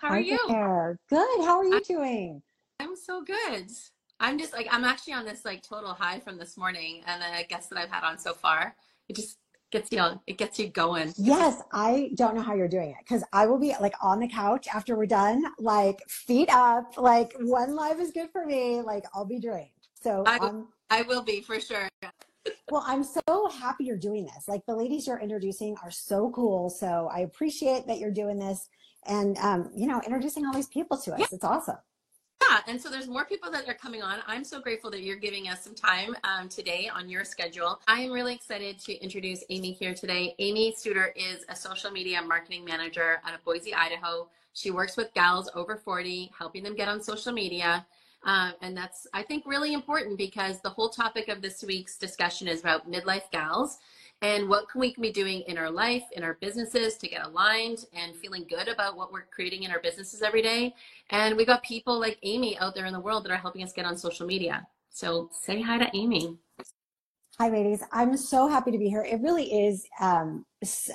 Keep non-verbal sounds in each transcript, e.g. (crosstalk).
How are Hi you? there. Good. How are I- you doing? I'm so good. I'm just like I'm actually on this like total high from this morning and a guest that I've had on so far. It just gets you on, it gets you going. Yes, I don't know how you're doing it because I will be like on the couch after we're done, like feet up, like one live is good for me. Like I'll be drained. So I I'm I will be for sure. well, I'm so happy you're doing this. Like the ladies you're introducing are so cool. So I appreciate that you're doing this and um, you know, introducing all these people to Yeah. us. It's awesome. Yeah, and so there's more people that are coming on. I'm so grateful that you're giving us some time um, today on your schedule. I am really excited to introduce Amy here today. Amy Studer is a social media marketing manager out of Boise, Idaho. She works with gals over 40, helping them get on social media. Um, and that's, I think, really important because the whole topic of this week's discussion is about midlife gals and what can we be doing in our life, in our businesses to get aligned and feeling good about what we're creating in our businesses every day. And we got people like Amy out there in the world that are helping us get on social media. So say hi to Amy. Hi, ladies. I'm so happy to be here. It really is. Um,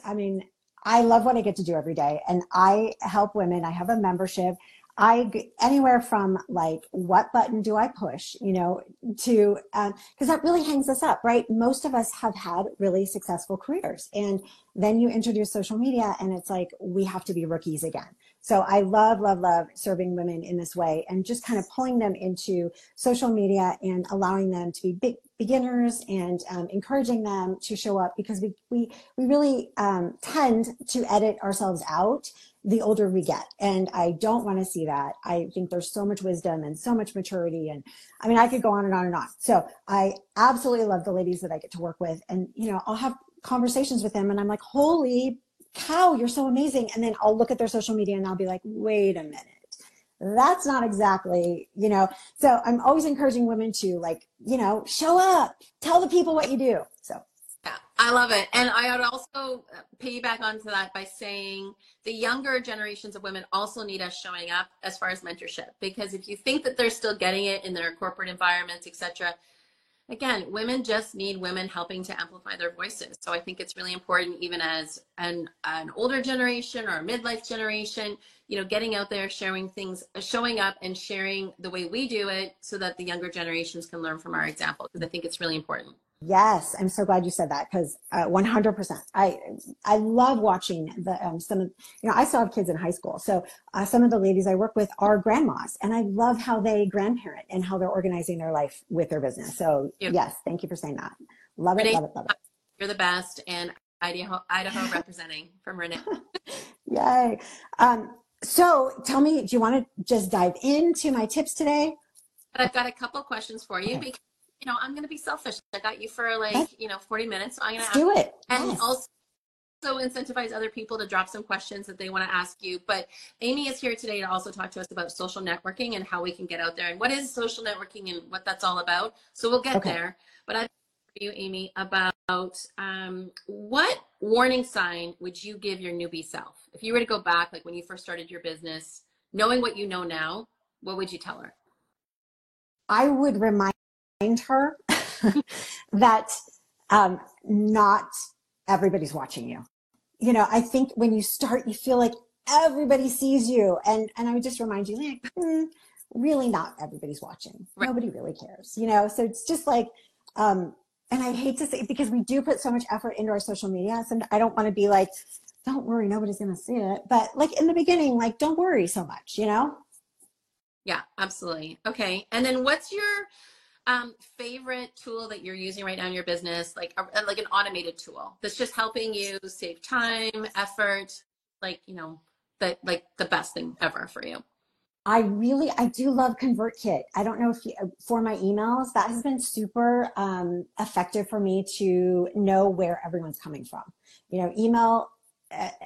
I mean, I love what I get to do every day, and I help women. I have a membership. I anywhere from like what button do I push, you know, to um, because that really hangs us up, right? Most of us have had really successful careers, and then you introduce social media, and it's like we have to be rookies again. So I love, love, love serving women in this way, and just kind of pulling them into social media and allowing them to be big beginners and um, encouraging them to show up because we we we really um, tend to edit ourselves out the older we get. And i don't want to see that. I think there's so much wisdom and so much maturity and i mean i could go on and on and on. So i absolutely love the ladies that i get to work with and you know i'll have conversations with them and i'm like holy cow you're so amazing. And then i'll look at their social media and i'll be like wait a minute that's not exactly you know so i'm always encouraging women to like you know show up tell the people what you do so Yeah, I love it. And I would also piggyback onto that by saying the younger generations of women also need us showing up as far as mentorship. Because if you think that they're still getting it in their corporate environments, etc., again, women just need women helping to amplify their voices. So I think it's really important, even as an an older generation or a midlife generation, you know, getting out there, sharing things, showing up, and sharing the way we do it, so that the younger generations can learn from our example. Because I think it's really important. Yes, I'm so glad you said that because uh, 100%. I I love watching the um, some of you know I still have kids in high school, so uh, some of the ladies I work with are grandmas, and I love how they grandparent and how they're organizing their life with their business. So yes, thank you for saying that. Love it, love it, love it. You're the best, and Idaho, Idaho (laughs) representing from Renee. (laughs) Yay! Um, so tell me, do you want to just dive into my tips today? But I've got a couple questions for you Okay. because you know I'm going to be selfish. I got you for like you know 40 minutes, so I'm going Let's to ask do it. and Yes. also incentivize other people to drop some questions that they want to ask you. But Amy is here today to also talk to us about social networking and how we can get out there and what is social networking and what that's all about. So we'll get Okay. there. But I'd for you, Amy, about um, what warning sign would you give your newbie self if you were to go back, like when you first started your business, knowing what you know now? What would you tell her? I would remind her (laughs) that um, not everybody's watching you. You know, I think when you start, you feel like everybody sees you, and and I would just remind you, like, mm, really, not everybody's watching. Right. Nobody really cares. You know, so it's just like, um, and I hate to say because we do put so much effort into our social media, and I don't want to be like, don't worry, nobody's gonna see it. But like in the beginning, like, don't worry so much. You know. Yeah, absolutely. Okay. And then what's your um, favorite tool that you're using right now in your business? Like, a, like an automated tool that's just helping you save time, effort, like, you know, the, like the best thing ever for you. I really, I do love ConvertKit. I don't know if you, for my emails, that has been super um, effective for me to know where everyone's coming from. You know, email,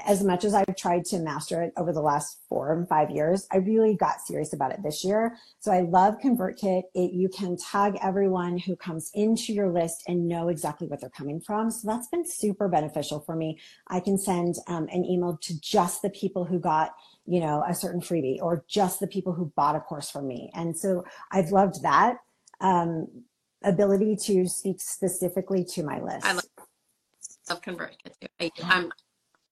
as much as I've tried to master it over the last four and five years, I really got serious about it this year. So I love ConvertKit. It, you can tag everyone who comes into your list and know exactly what they're coming from. So that's been super beneficial for me. I can send um, an email to just the people who got you know, a certain freebie or just the people who bought a course from me. And so I've loved that um, ability to speak specifically to my list. I love, love ConvertKit too. I, I'm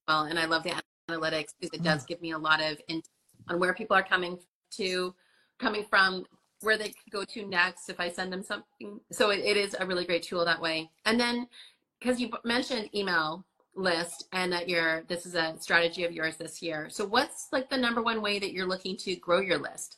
well, and I love the analytics because it does give me a lot of in, on where people are coming to, coming from, where they could go to next if I send them something. So it, it is a really great tool that way. And then because you mentioned email list and that you're this is a strategy of yours this year. So what's like the number one way that you're looking to grow your list?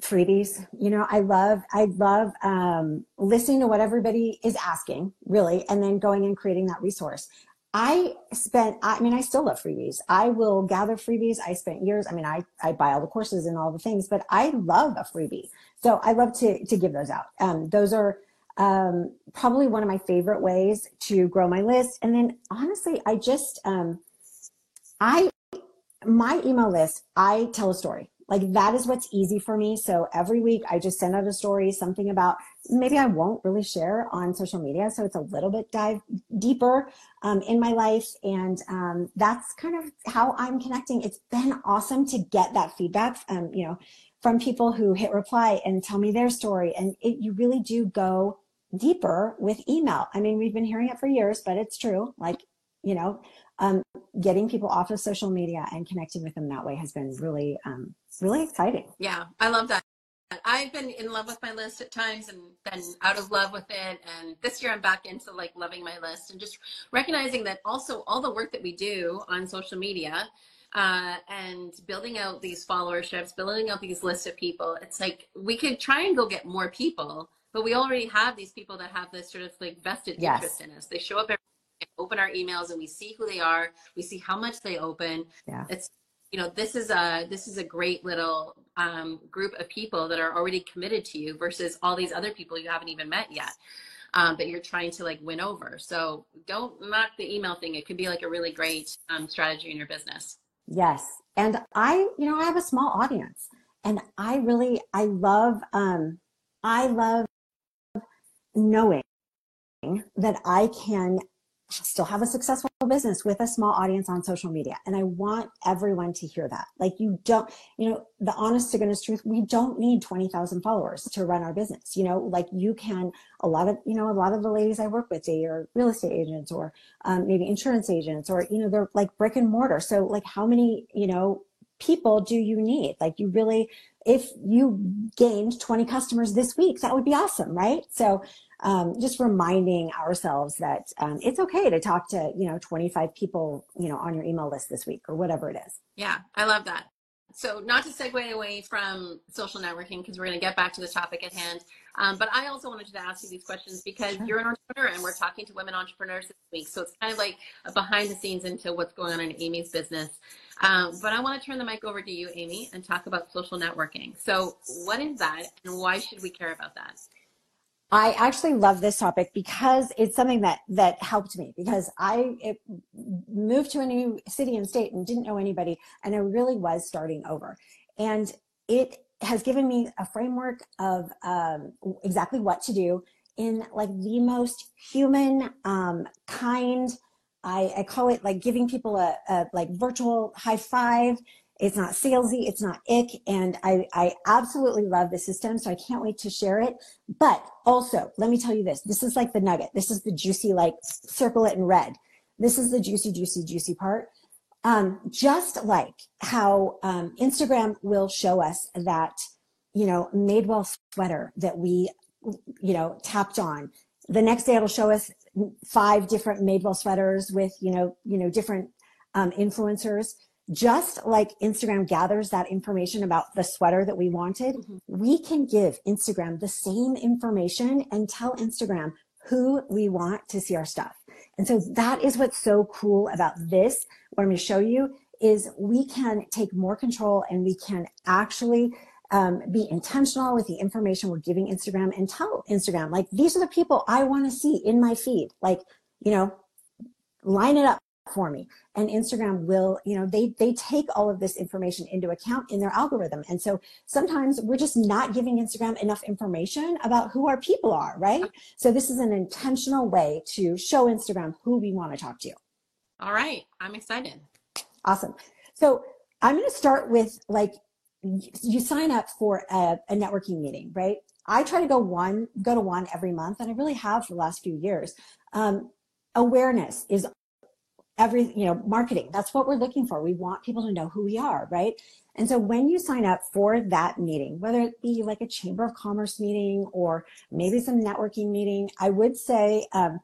freebies you know i love i love um, listening to what everybody is asking really and then going and creating that resource i spent i mean i still love freebies. I will gather freebies. I spent years i mean i i buy all the courses and all the things but i love a freebie. So i love to to give those out. Um, those are um, probably one of my favorite ways to grow my list. And then honestly i just um, i my email list i tell a story like that is what's easy for me. So every week I just send out a story, something about maybe I won't really share on social media. So it's a little bit dive deeper um, in my life. And um, that's kind of how I'm connecting. It's been awesome to get that feedback, um, you know, from people who hit reply and tell me their story. And it, you really do go deeper with email. I mean, we've been hearing it for years, but it's true. Like, you know, um, getting people off of social media and connecting with them that way has been really, um, really exciting. Yeah, I love that. I've been in love with my list at times and been out of love with it. And this year I'm back into like loving my list and just recognizing that also all the work that we do on social media uh, and building out these followerships, building out these lists of people, it's like we could try and go get more people, but we already have these people that have this sort of like vested yes. interest in us. They show up every open our emails and we see who they are we see how much they open yeah. it's you know this is a this is a great little um, group of people that are already committed to you versus all these other people you haven't even met yet um, that you're trying to like win over. So don't knock the email thing. It could be like a really great um, strategy in your business. Yes. And i you know i have a small audience and i really i love um i love knowing that i can still have a successful business with a small audience on social media. And I want everyone to hear that. Like you don't, you know, the honest to goodness truth, we don't need 20,000 followers to run our business. You know, like you can, a lot of, you know, a lot of the ladies I work with, they are real estate agents or um, maybe insurance agents or, you know, they're like brick and mortar. So like how many, you know, people do you need? Like you really, if you gained 20 customers this week, that would be awesome, right? So um, just reminding ourselves that um, it's okay to talk to you know 25 people you know on your email list this week or whatever it is yeah i love that so not to segue away from social networking because we're going to get back to the topic at hand um, but i also wanted to ask you these questions because sure. you're an entrepreneur and we're talking to women entrepreneurs this week so it's kind of like a behind the scenes into what's going on in amy's business um, but i want to turn the mic over to you amy and talk about social networking. So what is that and why should we care about that? I actually love this topic because it's something that that helped me because I it, moved to a new city and state and didn't know anybody and I really was starting over. And it has given me a framework of um, exactly what to do in like the most human um, kind I, I call it like giving people a, a like virtual high five it's not salesy, it's not ick, and I, I absolutely love the system, so I can't wait to share it. But also, let me tell you this this is like the nugget. This is the juicy, like circle it in red. This is the juicy, juicy, juicy part. Um, just like how um, Instagram will show us that, you know, Madewell sweater that we, you know, tapped on. The next day it'll show us five different Madewell sweaters with, you know, you know, different um, influencers just like Instagram gathers that information about the sweater that we wanted, mm-hmm. we can give Instagram the same information and tell Instagram who we want to see our stuff. And so that is what's so cool about this. What I'm going to show you is we can take more control and we can actually um, be intentional with the information we're giving Instagram and tell Instagram, like, these are the people I want to see in my feed. Like, you know, line it up for me. And instagram will you know they they take all of this information into account in their algorithm. And so sometimes we're just not giving instagram enough information about who our people are right? So this is an intentional way to show instagram who we want to talk to. All right i'm excited. Awesome. So i'm going to start with like you sign up for a, a networking meeting right i try to go one go to one every month and i really have for the last few years um, awareness is every, you know, marketing. That's what we're looking for. We want people to know who we are, right? And so when you sign up for that meeting, whether it be like a Chamber of Commerce meeting or maybe some networking meeting, I would say um,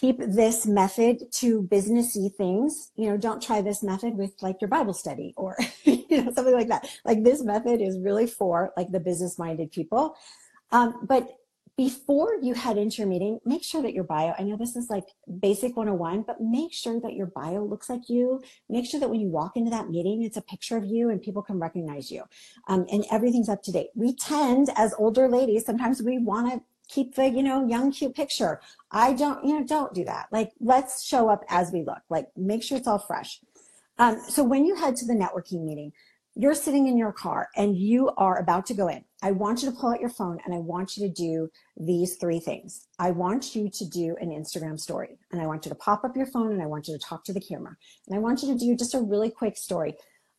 keep this method to businessy things. You know, don't try this method with like your Bible study or (laughs) you know something like that. Like this method is really for like the business minded people. Um, but before you head into your meeting, make sure that your bio, I know this is like basic 101, but make sure that your bio looks like you. Make sure that when you walk into that meeting, it's a picture of you and people can recognize you. Um, and everything's up to date. We tend, as older ladies, sometimes we want to keep the, you know, young, cute picture. I don't, you know, don't do that. Like, let's show up as we look. Like, make sure it's all fresh. Um, so when you head to the networking meeting, you're sitting in your car and you are about to go in. I want you to pull out your phone and I want you to do these three things. I want you to do an Instagram story and I want you to pop up your phone and I want you to talk to the camera. And I want you to do just a really quick story.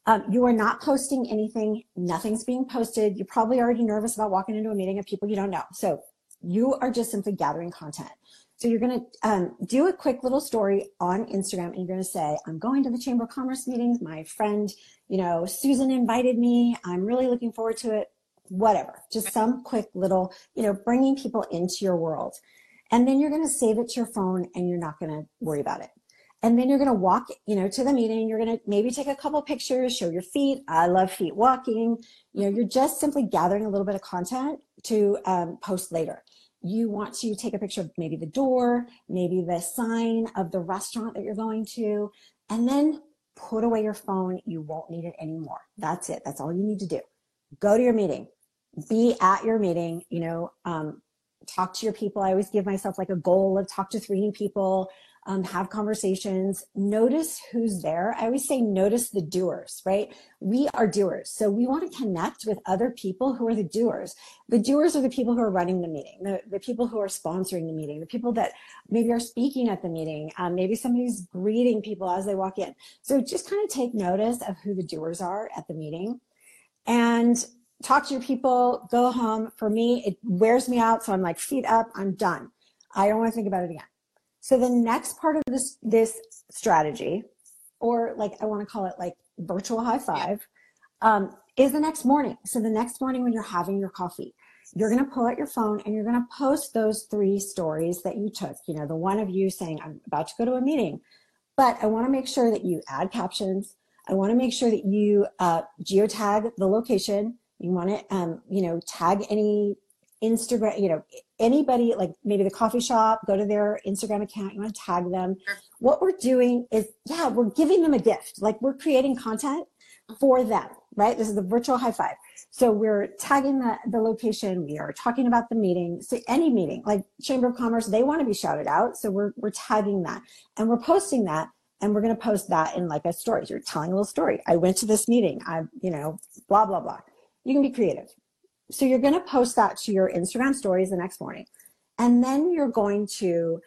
Um, you are not posting anything. Nothing's being posted. You're probably already nervous about walking into a meeting of people you don't know. So you are just simply gathering content. So you're going to um, do a quick little story on Instagram and you're going to say, I'm going to the Chamber of Commerce meetings. My friend, you know, Susan invited me. I'm really looking forward to it whatever, just some quick little, you know, bringing people into your world. And then you're going to save it to your phone and you're not going to worry about it. And then you're going to walk, you know, to the meeting. You're going to maybe take a couple pictures, show your feet. I love feet walking. You know, you're just simply gathering a little bit of content to um, post later. You want to take a picture of maybe the door, maybe the sign of the restaurant that you're going to, and then put away your phone. You won't need it anymore. That's it. That's all you need to do. Go to your meeting be at your meeting, you know, um, talk to your people. I always give myself like a goal of talk to three people, um, have conversations, notice who's there. I always say notice the doers, right? We are doers. So we want to connect with other people who are the doers. The doers are the people who are running the meeting, the, the people who are sponsoring the meeting, the people that maybe are speaking at the meeting. Um, maybe somebody's greeting people as they walk in. So just kind of take notice of who the doers are at the meeting. And talk to your people, go home. For me, it wears me out. So I'm like, feet up, I'm done. I don't want to think about it again. So the next part of this, this strategy, or like I want to call it like virtual high five, um, is the next morning. So the next morning when you're having your coffee, you're going to pull out your phone and you're going to post those three stories that you took. You know, the one of you saying, I'm about to go to a meeting, but I want to make sure that you add captions. I want to make sure that you uh, geotag the location you want to, um, you know, tag any Instagram, you know, anybody like maybe the coffee shop, go to their Instagram account, you want to tag them. What we're doing is, yeah, we're giving them a gift. Like we're creating content for mm-hmm. them, right? This is the virtual high five. So we're tagging the, the location. We are talking about the meeting. So any meeting, like Chamber of Commerce, they want to be shouted out. So we're, we're tagging that and we're posting that and we're going to post that in like a story. You're telling a little story. I went to this meeting. I, you know, blah, blah, blah you can be creative. So you're going to post that to your Instagram stories the next morning. And then you're going to,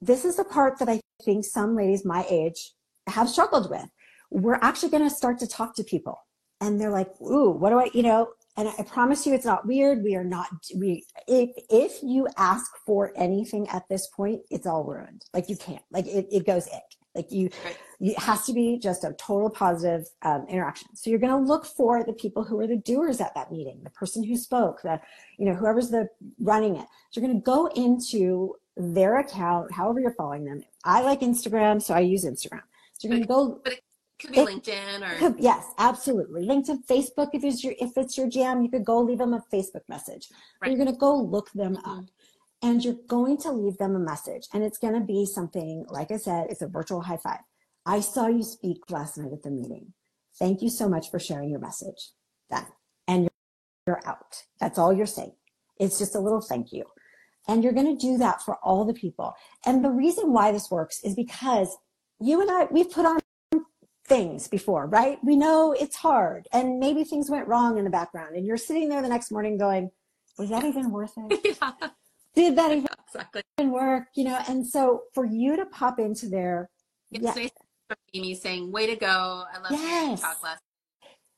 this is the part that I think some ladies my age have struggled with. We're actually going to start to talk to people. And they're like, ooh, what do I, you know, and I promise you it's not weird. We are not, we, if, if you ask for anything at this point, it's all ruined. Like you can't, like it, it goes ick. Like you, right. it has to be just a total positive um, interaction. So you're going to look for the people who are the doers at that meeting, the person who spoke, the, you know, whoever's the running it. So you're going to go into their account, however you're following them. I like Instagram, so I use Instagram. So you're going to go. But it could be it, LinkedIn or could, yes, absolutely. LinkedIn, Facebook. If it's your if it's your jam, you could go leave them a Facebook message. Right. You're going to go look them mm-hmm. up and you're going to leave them a message. And it's going to be something, like I said, it's a virtual high five. I saw you speak last night at the meeting. Thank you so much for sharing your message. Done. And you're out. That's all you're saying. It's just a little thank you. And you're going to do that for all the people. And the reason why this works is because you and I, we've put on things before, right? We know it's hard and maybe things went wrong in the background and you're sitting there the next morning going, was that even worth it? (laughs) yeah did that even exactly. work? You know, and so for you to pop into there, it's yeah. nice Amy saying, "Way to go! I love yes. talk last."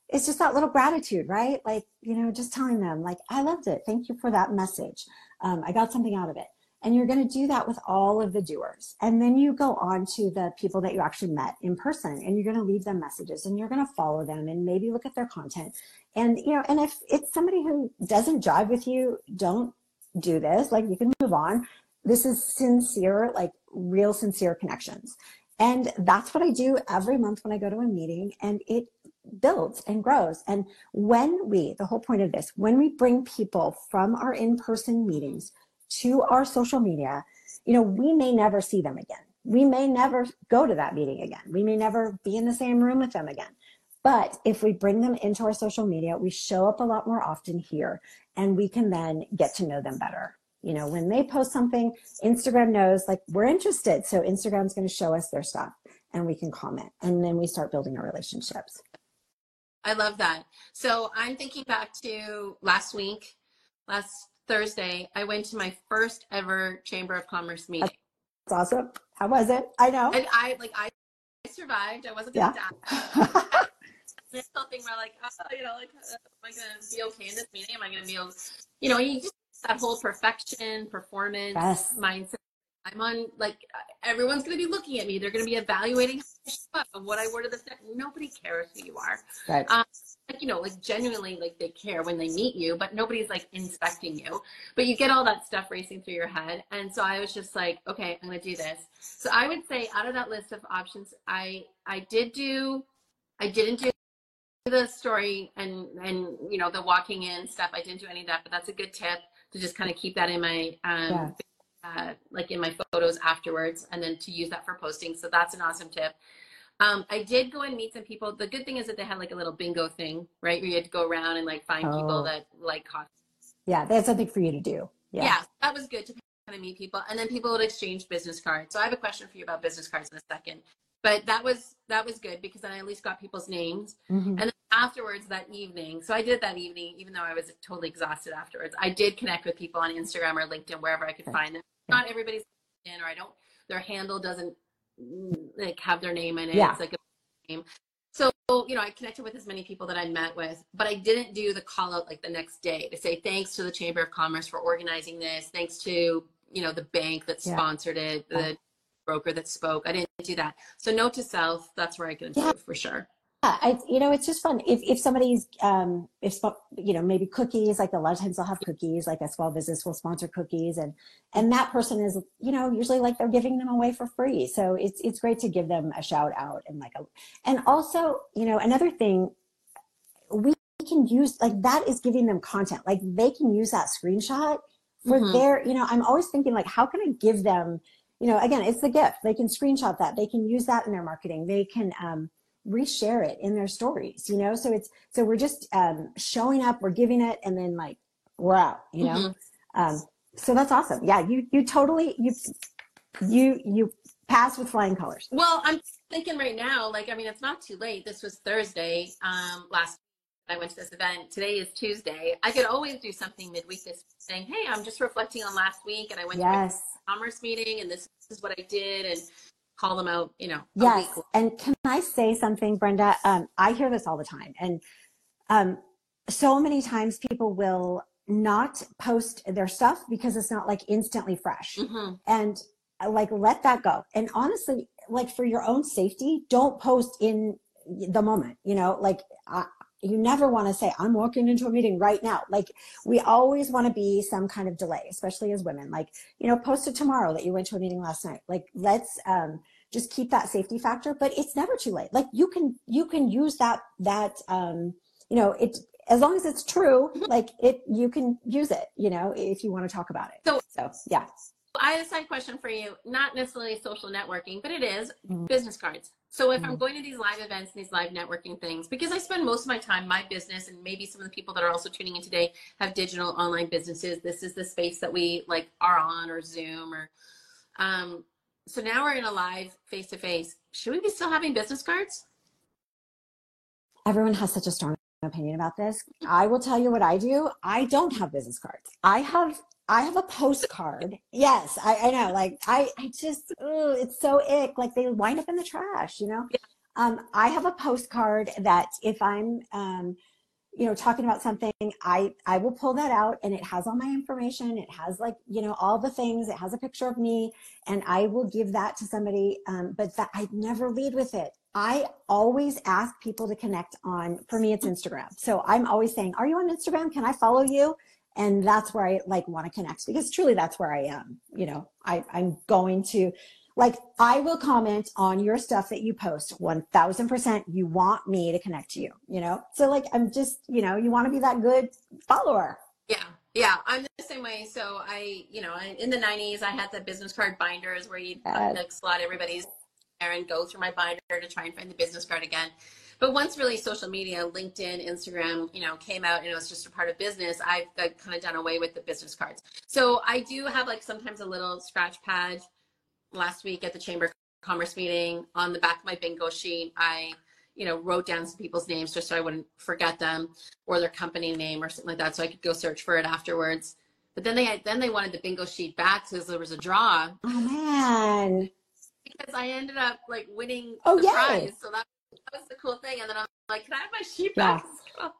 It's just that little gratitude, right? Like you know, just telling them, like, "I loved it. Thank you for that message. Um, I got something out of it." And you're going to do that with all of the doers. And then you go on to the people that you actually met in person and you're going to leave them messages and you're going to follow them and maybe look at their content. And, you know, and if it's somebody who doesn't jive with you, don't do this. Like you can move on. This is sincere, like real sincere connections. And that's what I do every month when I go to a meeting and it builds and grows. And when we, the whole point of this, when we bring people from our in-person meetings to our social media, you know, we may never see them again. We may never go to that meeting again. We may never be in the same room with them again. But if we bring them into our social media, we show up a lot more often here and we can then get to know them better. You know, when they post something, Instagram knows like we're interested. So Instagram's going to show us their stuff and we can comment and then we start building our relationships. I love that. So I'm thinking back to last week, last Thursday, I went to my first ever Chamber of Commerce meeting. That's awesome. How was it? I know. And I like I survived. I wasn't gonna yeah. die. (laughs) This whole thing where like, oh, you know, like, uh, am I gonna be okay in this meeting? Am I gonna be able, you know, you just that whole perfection, performance yes. mindset. I'm on like everyone's going to be looking at me. They're going to be evaluating what I wore to the set. Nobody cares who you are. Right. Um, like, you know, like genuinely, like they care when they meet you, but nobody's like inspecting you. But you get all that stuff racing through your head. And so I was just like, okay, I'm going to do this. So I would say out of that list of options, I I did do, I didn't do the story and and you know the walking in stuff. I didn't do any of that, but that's a good tip to just kind of keep that in my um, yeah. uh, like in my photos afterwards, and then to use that for posting. So that's an awesome tip. Um, I did go and meet some people. The good thing is that they had like a little bingo thing, right? Where you had to go around and like find oh. people that like coffee. Yeah, that's something for you to do. Yeah. yeah, that was good to kind of meet people, and then people would exchange business cards. So I have a question for you about business cards in a second but that was that was good because then I at least got people's names. Mm-hmm. And then afterwards that evening, so I did that evening, even though I was totally exhausted afterwards. I did connect with people on Instagram or LinkedIn, wherever I could find them. Not everybody's in, or I don't. Their handle doesn't like have their name in it. Yeah. It's like a name. So you know, I connected with as many people that I met with, but I didn't do the call out like the next day to say thanks to the Chamber of Commerce for organizing this. Thanks to you know the bank that sponsored yeah. it, the broker that spoke. I didn't do that. So note to self, that's where I can improve yeah. for sure. Yeah, I, you know, it's just fun. If, if somebody's, um, if, you know, maybe cookies, like a lot of times they'll have cookies, like a small business will sponsor cookies and, and that person is, you know, usually like they're giving them away for free. So it's, it's great to give them a shout out and like a, and also, you know, another thing we can use, like that is giving them content. Like they can use that screenshot for mm-hmm. their, you know, I'm always thinking like, how can I give them, you know, again, it's the gift. They can screenshot that. They can use that in their marketing. They can um, reshare it in their stories. You know, so it's so we're just um, showing up. We're giving it, and then like we're out. You know, mm-hmm. um, so that's awesome. Yeah, you you totally you you you pass with flying colors. Well, I'm thinking right now, like I mean, it's not too late. This was Thursday um, last I went to this event. Today is Tuesday. I could always do something midweek this saying, Hey, I'm just reflecting on last week and I went yes. to a commerce meeting and this is what I did and call them out, you know. Yes. And can I say something, Brenda? Um, I hear this all the time. And um, so many times people will not post their stuff because it's not like instantly fresh. Mm-hmm. And uh, like let that go. And honestly, like for your own safety, don't post in the moment, you know, like I, you never want to say i'm walking into a meeting right now. Like we always want to be some kind of delay especially as women. Like you know post it tomorrow that you went to a meeting last night. Like let's um, just keep that safety factor but it's never too late. Like you can you can use that that um, you know it as long as it's true like it you can use it you know if you want to talk about it. So, so yeah I have a side question for you, not necessarily social networking, but it is mm-hmm. business cards. So if mm-hmm. I'm going to these live events and these live networking things, because I spend most of my time, my business, and maybe some of the people that are also tuning in today have digital online businesses. This is the space that we like are on or Zoom or, um, so now we're in a live face to face. Should we be still having business cards? Everyone has such a strong opinion about this. I will tell you what I do. I don't have business cards. I have I have a postcard. Yes, I, I know. Like I, I just, ooh, it's so ick. Like they wind up in the trash, you know. Yeah. Um, I have a postcard that if I'm, um, you know, talking about something, I, I will pull that out and it has all my information. It has like, you know, all the things, it has a picture of me and I will give that to somebody. Um, but that I never lead with it. I always ask people to connect on, for me, it's Instagram. So I'm always saying, are you on Instagram? Can I follow you? And that's where I like want to connect because truly that's where I am. You know, I, I'm going to, like I will comment on your stuff that you post 1000% you want me to connect to you, you know? So like I'm just, you know, you want to be that good follower. Yeah. Yeah, I'm the same way. So I, you know, in the 90s, I had the business card binders where you'd yes. like slot everybody's there and go through my binder to try and find the business card again. But once really social media, LinkedIn, Instagram, you know, came out and it was just a part of business, I've kind of done away with the business cards. So I do have like sometimes a little scratch pad last week at the Chamber of Commerce meeting on the back of my bingo sheet, I, you know, wrote down some people's names just so I wouldn't forget them or their company name or something like that, so I could go search for it afterwards. But then they had, then they wanted the bingo sheet back because there was a draw. Oh man! Because I ended up like winning oh, the yay. prize, so that, that was the cool thing. And then I'm like, can I have my sheet back? Yeah. (laughs)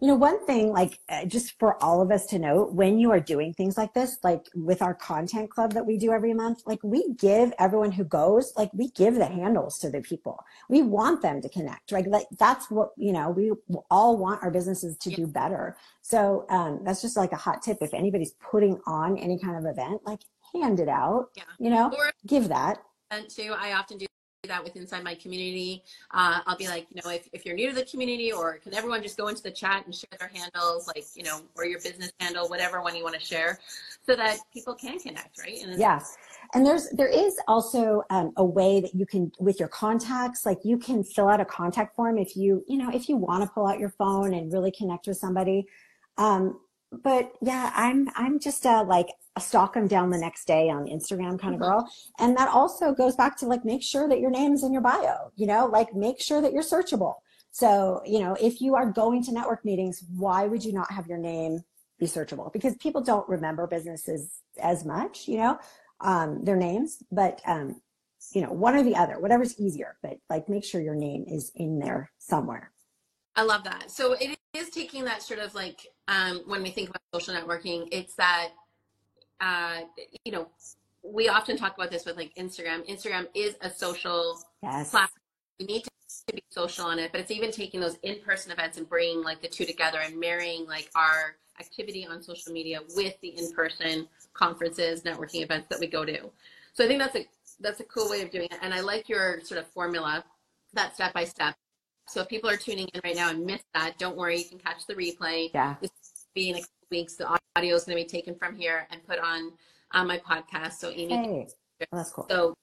You know, one thing, like, uh, just for all of us to note, when you are doing things like this, like with our content club that we do every month, like, we give everyone who goes, like, we give the handles to the people. We want them to connect, right? Like, that's what, you know, we all want our businesses to yeah. do better. So, um, that's just like a hot tip. If anybody's putting on any kind of event, like, hand it out, yeah. you know, or, give that. And too, I often do that with inside my community. Uh, I'll be like, you know, if, if you're new to the community or can everyone just go into the chat and share their handles, like, you know, or your business handle, whatever one you want to share so that people can connect, right? And yes. And there's, there is also um, a way that you can, with your contacts, like you can fill out a contact form if you, you know, if you want to pull out your phone and really connect with somebody. Um, but yeah, I'm I'm just uh, like a stalk them down the next day on Instagram kind of mm-hmm. girl, and that also goes back to like make sure that your name's in your bio. You know, like make sure that you're searchable. So you know, if you are going to network meetings, why would you not have your name be searchable? Because people don't remember businesses as much. You know, um, their names, but um, you know, one or the other, whatever's easier. But like, make sure your name is in there somewhere. I love that. So it is taking that sort of like um, when we think about social networking, it's that uh, you know we often talk about this with like Instagram. Instagram is a social yes. platform. We need to be social on it, but it's even taking those in-person events and bringing like the two together and marrying like our activity on social media with the in-person conferences, networking events that we go to. So I think that's a that's a cool way of doing it, and I like your sort of formula, that step by step. So if people are tuning in right now and missed that, don't worry, you can catch the replay. Yeah. This will be in a couple weeks. The audio is going to be taken from here and put on on my podcast. So Amy, hey. that's cool. So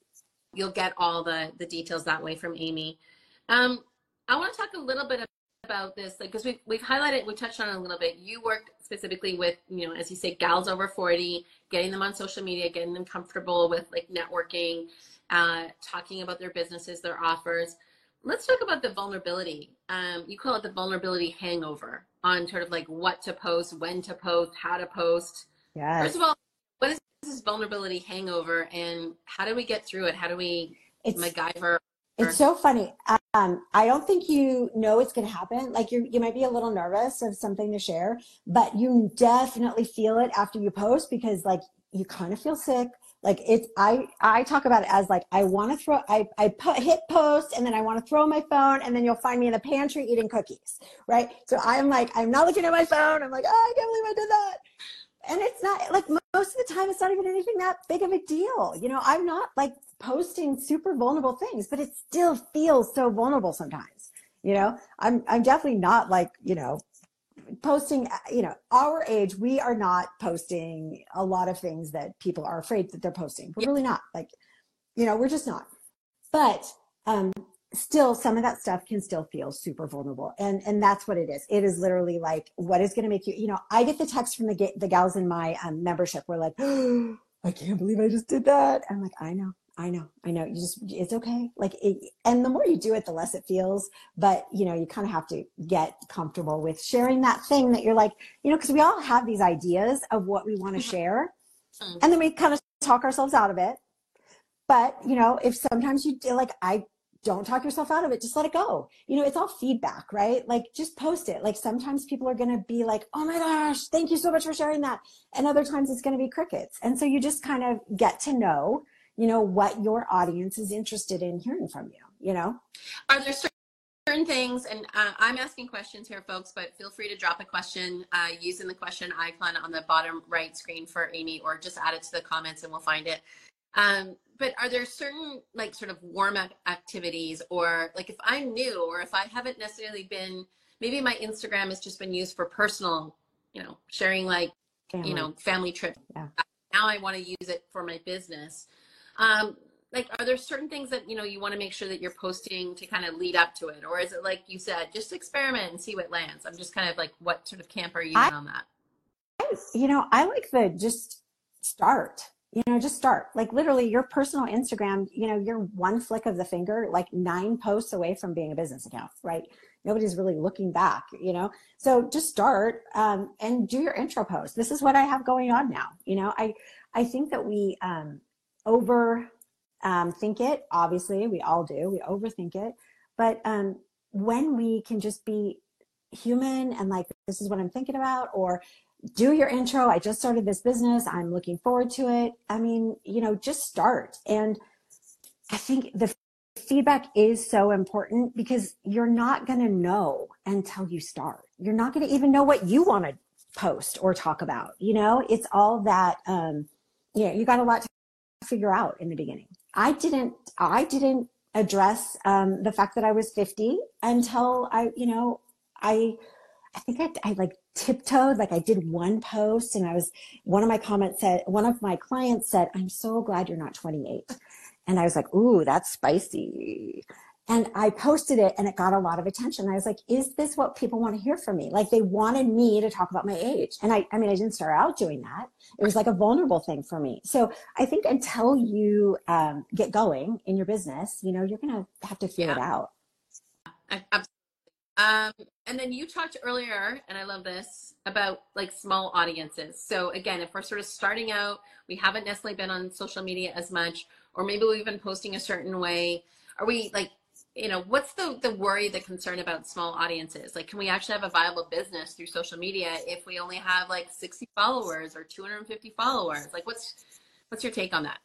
you'll get all the the details that way from Amy. Um, I want to talk a little bit about this, like because we've we've highlighted, we touched on it a little bit. You work specifically with, you know, as you say, gals over forty, getting them on social media, getting them comfortable with like networking, uh, talking about their businesses, their offers let's talk about the vulnerability. Um, you call it the vulnerability hangover on sort of like what to post, when to post, how to post. Yeah. First of all, what is this vulnerability hangover, and how do we get through it? How do we it's, MacGyver? It's so funny. Um, I don't think you know it's going to happen. Like you, you might be a little nervous of something to share, but you definitely feel it after you post because like you kind of feel sick like it's i i talk about it as like i want to throw i i put hit post and then i want to throw my phone and then you'll find me in the pantry eating cookies right? So i'm like i'm not looking at my phone. I'm like oh, i can't believe i did that. And it's not like most of the time it's not even anything that big of a deal. You know i'm not like posting super vulnerable things but it still feels so vulnerable sometimes you know? I'm i'm definitely not like you know posting, you know, our age, we are not posting a lot of things that people are afraid that they're posting. We're really not. Like, you know, we're just not. But um, still, some of that stuff can still feel super vulnerable, and and that's what it is. It is literally like, what is going to make you? You know, I get the text from the the gals in my um, membership. We're like, oh, (gasps) I can't believe I just did that. I'm like, I know, I know, I know. You just, it's okay. Like, it, and the more you do it, the less it feels. But, you know, you kind of have to get comfortable with sharing that thing that you're like, you know, because we all have these ideas of what we want to mm-hmm. share. Mm-hmm. And then we kind of talk ourselves out of it. But, you know, if sometimes you do, like, I don't talk yourself out of it. Just let it go. You know, it's all feedback, right? Like just post it. Like sometimes people are going to be like, oh my gosh, thank you so much for sharing that. And other times it's going to be crickets. And so you just kind of get to know, you know, what your audience is interested in hearing from you, you know? Are there certain things, and uh, I'm asking questions here, folks, but feel free to drop a question uh, using the question icon on the bottom right screen for Amy, or just add it to the comments and we'll find it. Um, but are there certain like sort of warm up activities or like if I'm new or if I haven't necessarily been maybe my Instagram has just been used for personal, you know, sharing like family. you know, family trips. Yeah. Now I want to use it for my business. Um, like are there certain things that you know you want to make sure that you're posting to kind of lead up to it? Or is it like you said just experiment and see what lands? I'm just kind of like what sort of camp are you I, on that? You know i like the just start you know just start. Like literally your personal instagram you know you're one flick of the finger like nine posts away from being a business account right? Nobody's really looking back you know? So just start um, and do your intro post. This is what i have going on now you know? I i think that we um, over um, think it obviously we all do we overthink it but um, when we can just be human and like this is what i'm thinking about or do your intro. I just started this business. I'm looking forward to it. I mean, you know, just start. And I think the feedback is so important because you're not going to know until you start. You're not going to even know what you want to post or talk about. You know, it's all that, um, yeah, you got a lot to figure out in the beginning. I didn't, I didn't address, um, the fact that I was 50 until I, you know, I, I think I, I like tiptoed, like I did one post and I was, one of my comments said, one of my clients said, I'm so glad you're not 28. And I was like, ooh, that's spicy. And I posted it and it got a lot of attention. I was like, is this what people want to hear from me? Like they wanted me to talk about my age. And I, I mean, I didn't start out doing that. It was like a vulnerable thing for me. So I think until you um, get going in your business, you know, you're going to have to figure yeah. it out. Absolutely. Um, and then you talked earlier, and I love this, about like small audiences. So again, if we're sort of starting out, we haven't necessarily been on social media as much, or maybe we've been posting a certain way. Are we like, you know, what's the the worry, the concern about small audiences? Like, can we actually have a viable business through social media if we only have like 60 followers or 250 followers? Like, what's what's your take on that?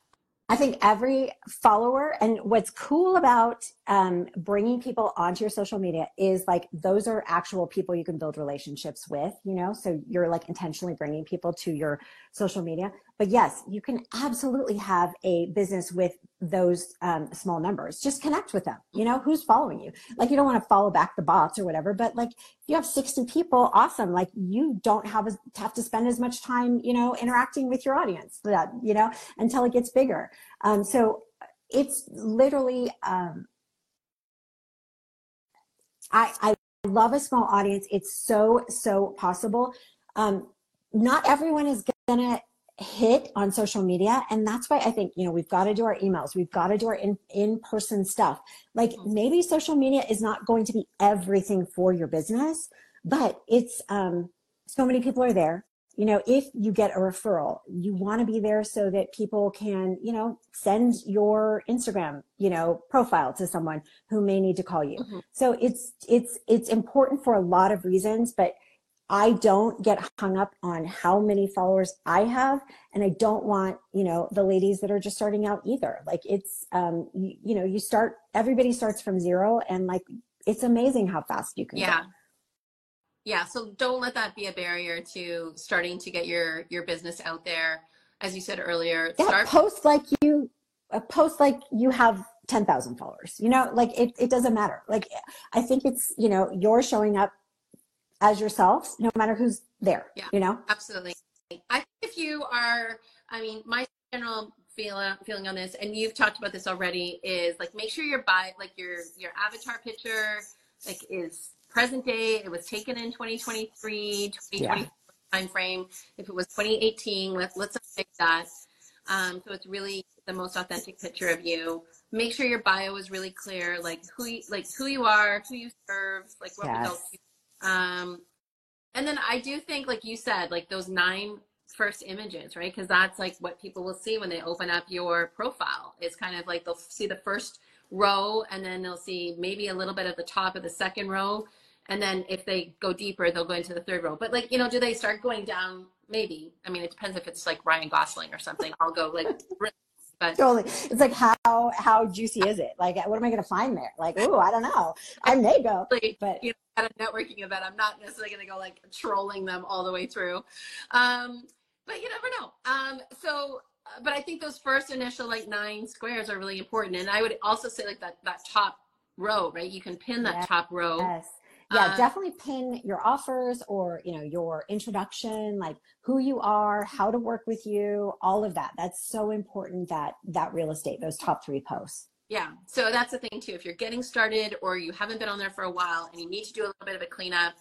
I think every follower, and what's cool about um, bringing people onto your social media is like those are actual people you can build relationships with, you know? So you're like intentionally bringing people to your social media. But yes, you can absolutely have a business with those um, small numbers. Just connect with them. You know, who's following you? Like, you don't want to follow back the bots or whatever, but like, if you have 60 people, awesome. Like, you don't have, a, have to spend as much time, you know, interacting with your audience, that, you know, until it gets bigger. Um, so it's literally, um, I, I love a small audience. It's so, so possible. Um, not everyone is gonna hit on social media and that's why i think you know we've got to do our emails we've got to do our in, in-person stuff like mm-hmm. maybe social media is not going to be everything for your business but it's um so many people are there you know if you get a referral you want to be there so that people can you know send your instagram you know profile to someone who may need to call you mm-hmm. so it's it's it's important for a lot of reasons but I don't get hung up on how many followers I have. And I don't want, you know, the ladies that are just starting out either. Like it's, um, you, you know, you start, everybody starts from zero and like, it's amazing how fast you can yeah. Go. Yeah. So don't let that be a barrier to starting to get your, your business out there. As you said earlier, yeah, start post like you, a post like you have 10,000 followers, you know, like it, it doesn't matter. Like, I think it's, you know, you're showing up as yourself, no matter who's there. Yeah, you know, absolutely. I think if you are, I mean, my general feeling feeling on this, and you've talked about this already, is like make sure your buy like your your avatar picture like is present day. It was taken in 2023, 2020 yeah. time frame. If it was 2018, let's let's fix that. Um, so it's really the most authentic picture of you. Make sure your bio is really clear, like who you, like who you are, who you serve, like what yes. results you um, and then I do think, like you said, like those nine first images, right? Because that's like what people will see when they open up your profile. It's kind of like they'll see the first row and then they'll see maybe a little bit of the top of the second row. And then if they go deeper, they'll go into the third row. But like, you know, do they start going down? Maybe. I mean, it depends if it's like Ryan Gosling or something. I'll go like (laughs) but totally. It's like how how juicy is it? Like what am I gonna find there? Like, oh, I don't know. I may go. (laughs) But you know, at a networking event, I'm not necessarily gonna go like trolling them all the way through. Um, but you never know. Um, so but I think those first initial like nine squares are really important. And I would also say like that that top row, right? You can pin that yes. top row. Yes. Yeah, uh, definitely pin your offers or you know your introduction, like who you are, how to work with you, all of that. That's so important that that real estate, those top three posts. Yeah. So that's the thing too. If you're getting started or you haven't been on there for a while and you need to do a little bit of a cleanup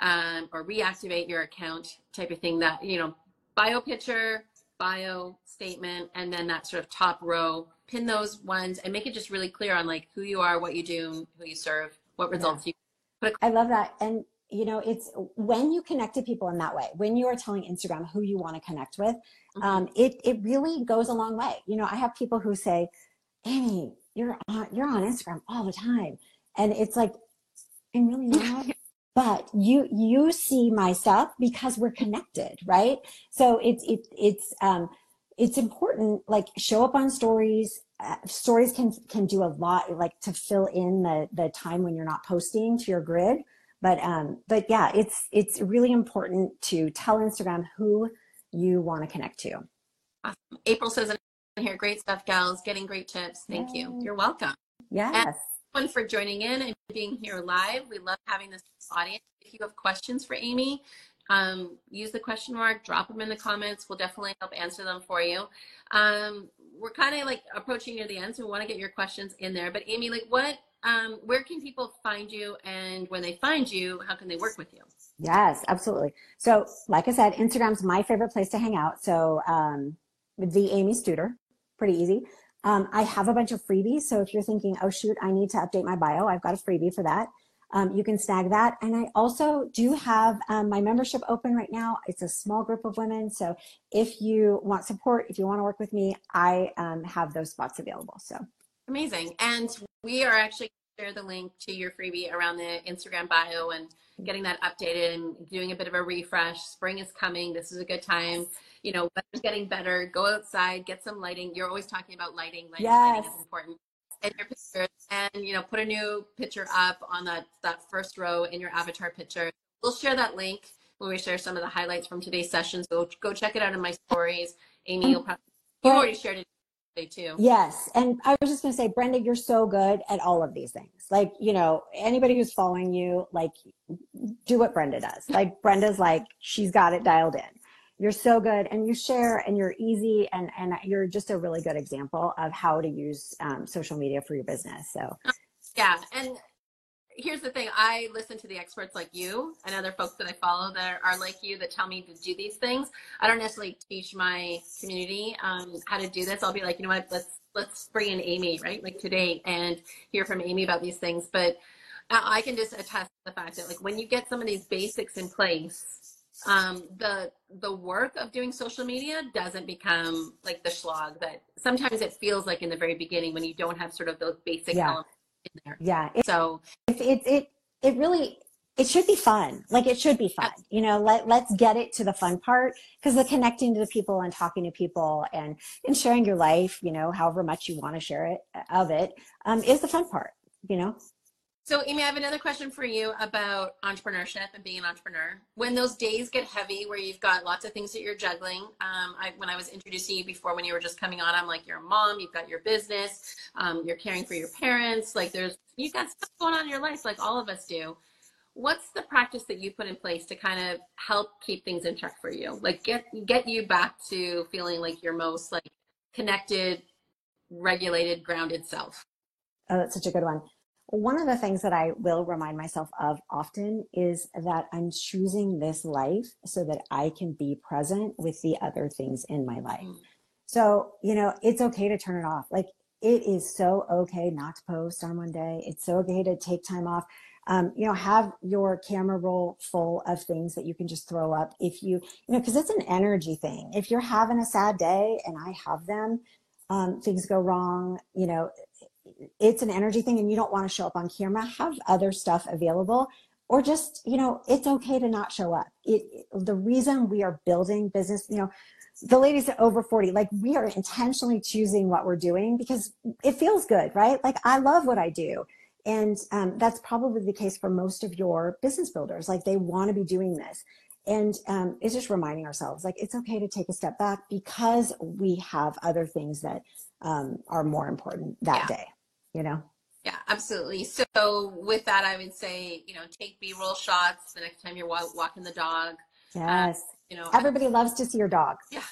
um, or reactivate your account type of thing, that you know, bio picture, bio statement, and then that sort of top row, pin those ones and make it just really clear on like who you are, what you do, who you serve, what results yeah. you. I love that. And you know, it's when you connect to people in that way, when you are telling Instagram who you want to connect with, mm-hmm. um, it it really goes a long way. You know, I have people who say, "Amy, you're on you're on Instagram all the time," and it's like, I'm really (laughs) not. but you you see my stuff because we're connected right so it's it, it's um it's important like show up on stories uh, stories can can do a lot like to fill in the the time when you're not posting to your grid. But um but yeah it's it's really important to tell instagram who you want to connect to. Awesome. april says in here. Great stuff gals. Getting great tips. Thank Yay. you you're welcome. Yes. And for joining in and being here live. We love having this audience. If you have questions for Amy, um, use the question mark, drop them in the comments. We'll definitely help answer them for you. Um, we're kind of like approaching near the end, so we want to get your questions in there. But Amy, like what, um, where can people find you? And when they find you, how can they work with you? Yes, absolutely. So like I said, Instagram's my favorite place to hang out. So um, the Amy Studer, pretty easy. Um, I have a bunch of freebies. So if you're thinking, oh shoot, I need to update my bio, I've got a freebie for that um, you can snag that. And I also do have um, my membership open right now. It's a small group of women. So if you want support, if you want to work with me, I um, have those spots available. So amazing. And we are actually share the link to your freebie around the Instagram bio and getting that updated and doing a bit of a refresh. Spring is coming. This is a good time. You know, weather's getting better. Go outside, get some lighting. You're always talking about lighting. Lighting, yes. lighting is important and your pictures and you know put a new picture up on that that first row in your avatar picture. We'll share that link when we share some of the highlights from today's session so go check it out in my stories. Amy you'll probably you already shared it too. Yes and i was just going to say brenda you're so good at all of these things. Like you know anybody who's following you like do what brenda does. Like brenda's like she's got it dialed in you're so good and you share and you're easy and and you're just a really good example of how to use um, social media for your business so. Yeah and here's the thing i listen to the experts like you and other folks that i follow that are like you that tell me to do these things. I don't necessarily teach my community um, how to do this. I'll be like you know what? Let's let's bring in amy right? Like today and hear from amy about these things. But i can just attest to the fact that like when you get some of these basics in place um, the the work of doing social media doesn't become like the slog that sometimes it feels like in the very beginning when you don't have sort of those basic yeah. elements in there. Yeah. It, so it, it it it really it should be fun. Like it should be fun. You know, let let's get it to the fun part because the connecting to the people and talking to people and and sharing your life, you know, however much you want to share it of it, um, is the fun part. You know. So, Amy, I have another question for you about entrepreneurship and being an entrepreneur. When those days get heavy, where you've got lots of things that you're juggling, um, I, when I was introducing you before, when you were just coming on, I'm like, you're a mom, you've got your business, um, you're caring for your parents, like there's you've got stuff going on in your life, like all of us do. What's the practice that you put in place to kind of help keep things in check for you, like get get you back to feeling like your most like connected, regulated, grounded self? Oh, that's such a good one. One of the things that I will remind myself of often is that I'm choosing this life so that I can be present with the other things in my life. Mm. So, you know, it's okay to turn it off. Like it is so okay not to post on one day. It's so okay to take time off. Um, you know, have your camera roll full of things that you can just throw up if you, you know, because it's an energy thing. If you're having a sad day and I have them, um, things go wrong, you know, it's an energy thing and you don't want to show up on camera, have other stuff available or just, you know, it's okay to not show up. It, the reason we are building business, you know, the ladies over 40, like we are intentionally choosing what we're doing because it feels good, right? Like I love what I do. And um, that's probably the case for most of your business builders. Like they want to be doing this. And um, it's just reminding ourselves like it's okay to take a step back because we have other things that um, are more important that yeah. day, you know? Yeah, absolutely. So with that, I would say, you know, take B-roll shots the next time you're walking the dog. Yes. Um, you know, everybody I, loves to see your dog. Yeah.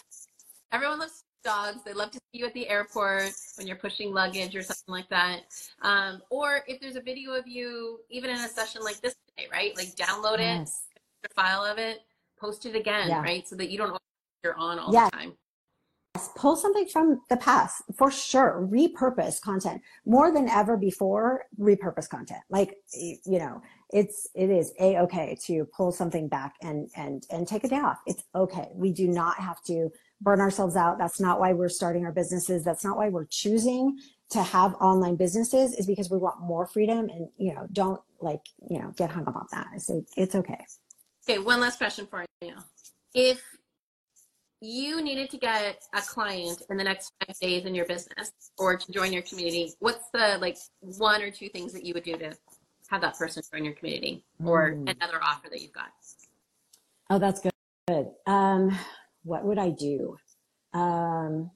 Everyone loves dogs. They love to see you at the airport when you're pushing luggage or something like that. Um, or if there's a video of you, even in a session like this today, right? Like download yes. it, a file of it, post it again, yeah. right? So that you don't you're on all the time pull something from the past. For sure repurpose content more than ever before repurpose content. Like you know it's it is a okay to pull something back and and and take a day off. It's okay we do not have to burn ourselves out. That's not why we're starting our businesses. That's not why we're choosing to have online businesses is because we want more freedom and you know don't like you know get hung up on that. So it's okay okay one last question for you. If you needed to get a client in the next five days in your business or to join your community, what's the like one or two things that you would do to have that person join your community or mm. another offer that you've got? Oh, that's good. Good. Um, what would I do? Um,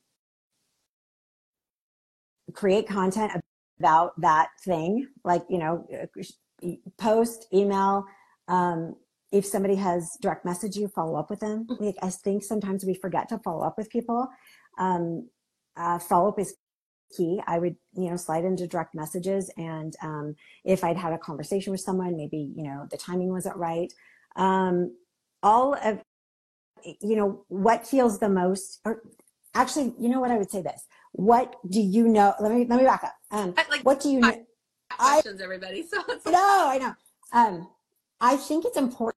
create content about that thing, like, you know, post, email, um, if somebody has direct message you, follow up with them. Mm-hmm. Like I think sometimes we forget to follow up with people. Um, uh, follow up is key. I would, you know, slide into direct messages. And um, if I'd had a conversation with someone, maybe, you know, the timing wasn't right. Um, all of, you know, what feels the most, or actually, you know what I would say this. What do you know? Let me, let me back up. Um, like, what do you know? Questions, I, everybody. So no, I know. Um, I think it's important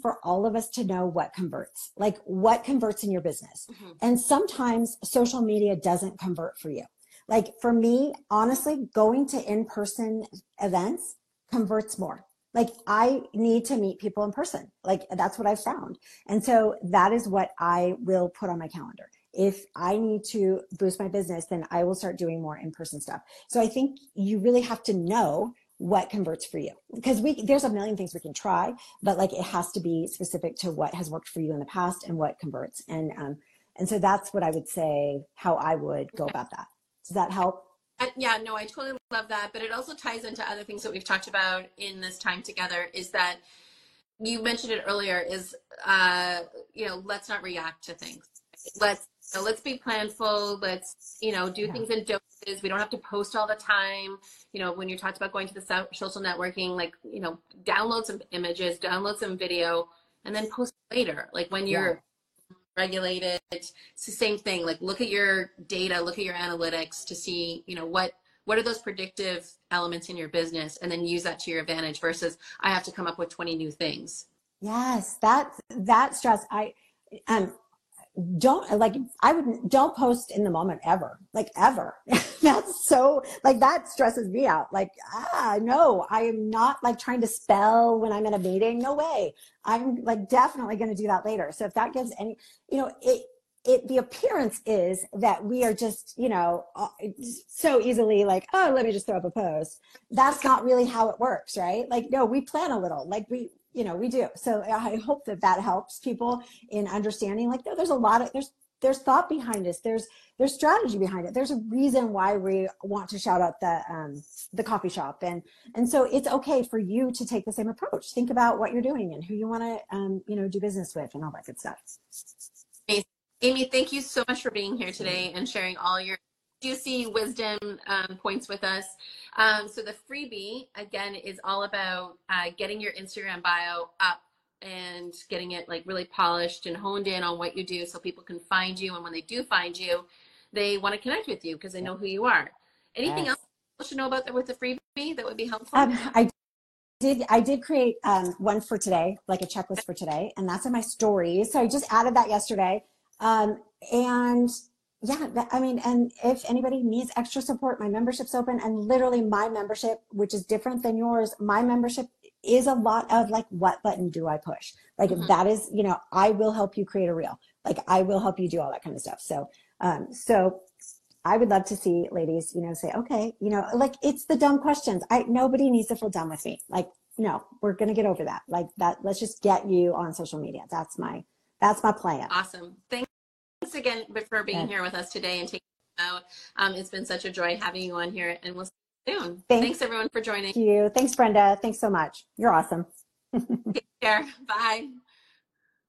for all of us to know what converts, like what converts in your business. Mm-hmm. And sometimes social media doesn't convert for you. Like for me, honestly, going to in person events converts more. Like I need to meet people in person. Like that's what I've found. And so that is what I will put on my calendar. If I need to boost my business, then I will start doing more in person stuff. So I think you really have to know what converts for you. Because we there's a million things we can try but like it has to be specific to what has worked for you in the past and what converts. And um and so that's what i would say how i would go about that. Does that help? Yeah no i totally love that but it also ties into other things that we've talked about in this time together is that you mentioned it earlier is uh you know let's not react to things. Let's so let's be planful. Let's, you know, do yeah. things in doses. We don't have to post all the time. You know, when you talked about going to the social networking, like, you know, download some images, download some video, and then post later. Like when you're yeah. regulated, it's the same thing. Like look at your data, look at your analytics to see, you know, what what are those predictive elements in your business and then use that to your advantage versus I have to come up with 20 new things. Yes, that that stress. I um don't like i would don't post in the moment ever like ever. (laughs) That's so like that stresses me out. Like ah no i am not like trying to spell when i'm in a meeting. No way. I'm like definitely going to do that later. So if that gives any you know it it the appearance is that we are just you know uh, so easily like oh let me just throw up a post. That's not really how it works right? Like no we plan a little. Like we you know we do. So i hope that that helps people in understanding like there's a lot of there's there's thought behind this. There's there's strategy behind it. There's a reason why we want to shout out the um the coffee shop. And and so it's okay for you to take the same approach. Think about what you're doing and who you want to um you know do business with and all that good stuff. Amy thank you so much for being here today and sharing all your juicy wisdom um, points with us. Um, so the freebie again is all about uh, getting your Instagram bio up and getting it like really polished and honed in on what you do so people can find you. And when they do find you they want to connect with you because they know who you are. Anything yes. else people should know about that with the freebie that would be helpful? Um, i did i did create um, one for today like a checklist for today and that's in my stories. So i just added that yesterday. Um, and yeah, that, I mean, and if anybody needs extra support, my membership's open. And literally, my membership, which is different than yours, my membership is a lot of like, what button do I push? Like, Mhm. that is, you know, I will help you create a reel. Like, I will help you do all that kind of stuff. So, um, so I would love to see ladies, you know, say, okay, you know, like it's the dumb questions. I nobody needs to feel dumb with me. Like, no, we're gonna get over that. Like that. Let's just get you on social media. That's my that's my plan. Awesome. Thanks again for being here with us today and taking out. Um, it's been such a joy having you on here, and we'll see you soon. Thank- Thanks everyone for joining. Thank you. Thanks, Brenda. Thanks so much. You're awesome. (laughs) Take care. Bye.